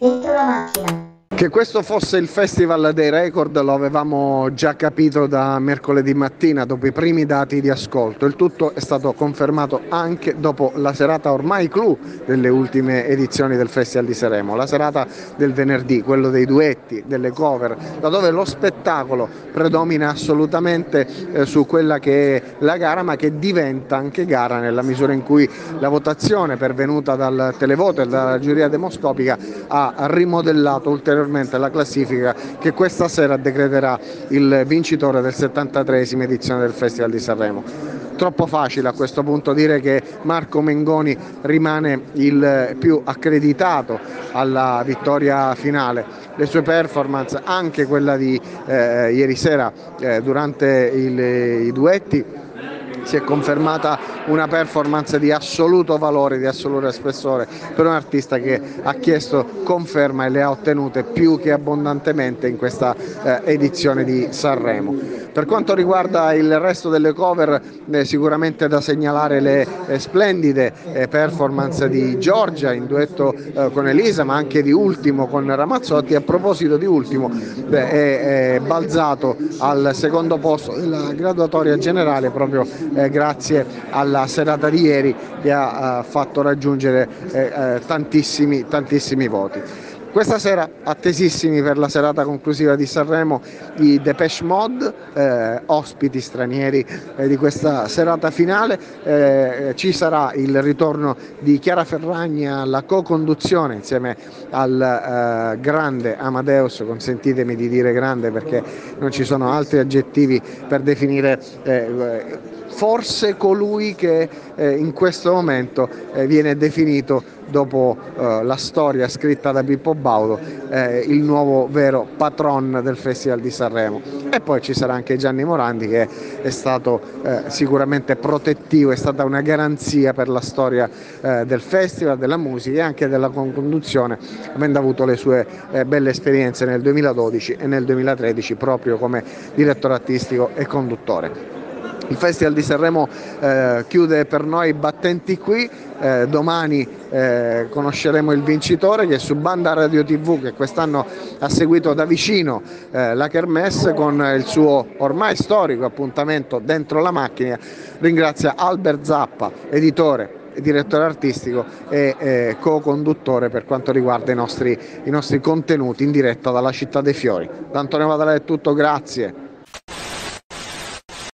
レッドラマーキな。Che questo fosse il Festival dei Record lo avevamo già capito da mercoledì mattina dopo i primi dati di ascolto. Il tutto è stato confermato anche dopo la serata ormai clou delle ultime edizioni del Festival di Sanremo, la serata del venerdì, quello dei duetti, delle cover, da dove lo spettacolo predomina assolutamente eh, su quella che è la gara ma che diventa anche gara nella misura in cui la votazione pervenuta dal televoto e dalla giuria demoscopica ha rimodellato ulteriormente ulteriormente la classifica che questa sera decreterà il vincitore del 73esima edizione del Festival di Sanremo. Troppo facile a questo punto dire che Marco Mengoni rimane il più accreditato alla vittoria finale. Le sue performance, anche quella di eh, ieri sera eh, durante il, i duetti, si è confermata una performance di assoluto valore, di assoluto spessore per un artista che ha chiesto conferma e le ha ottenute più che abbondantemente in questa eh, edizione di Sanremo. Per quanto riguarda il resto delle cover, eh, sicuramente da segnalare le eh, splendide eh, performance di Giorgia in duetto eh, con Elisa, ma anche di Ultimo con Ramazzotti. A proposito di Ultimo, è, è balzato al secondo posto della graduatoria generale proprio eh, grazie alla serata di ieri che ha eh, fatto raggiungere eh, tantissimi, tantissimi voti. Questa sera attesissimi per la serata conclusiva di Sanremo i Depeche Mod, eh, ospiti stranieri eh, di questa serata finale, eh, ci sarà il ritorno di Chiara Ferragni alla co-conduzione insieme al grande Amadeus, consentitemi di dire grande perché non ci sono altri aggettivi per definire forse colui che eh, in questo momento eh, viene definito dopo eh, la storia scritta da Pippo Baudo eh, il nuovo vero patron del Festival di Sanremo e poi ci sarà anche Gianni Morandi che è stato eh, sicuramente protettivo, è stata una garanzia per la storia eh, del festival, della musica e anche della conduzione avendo avuto le sue belle esperienze nel 2012 e nel 2013 proprio come direttore artistico e conduttore. Il Festival di Sanremo eh, chiude per noi battenti qui, eh, domani eh, conosceremo il vincitore che è su Banda Radio TV che quest'anno ha seguito da vicino eh, la Kermesse con il suo ormai storico appuntamento dentro la macchina. Ringrazia Albert Zappa, editore direttore artistico e eh, co-conduttore per quanto riguarda i nostri, i nostri contenuti in diretta dalla città dei fiori. Da Antonio Vadala è tutto, grazie.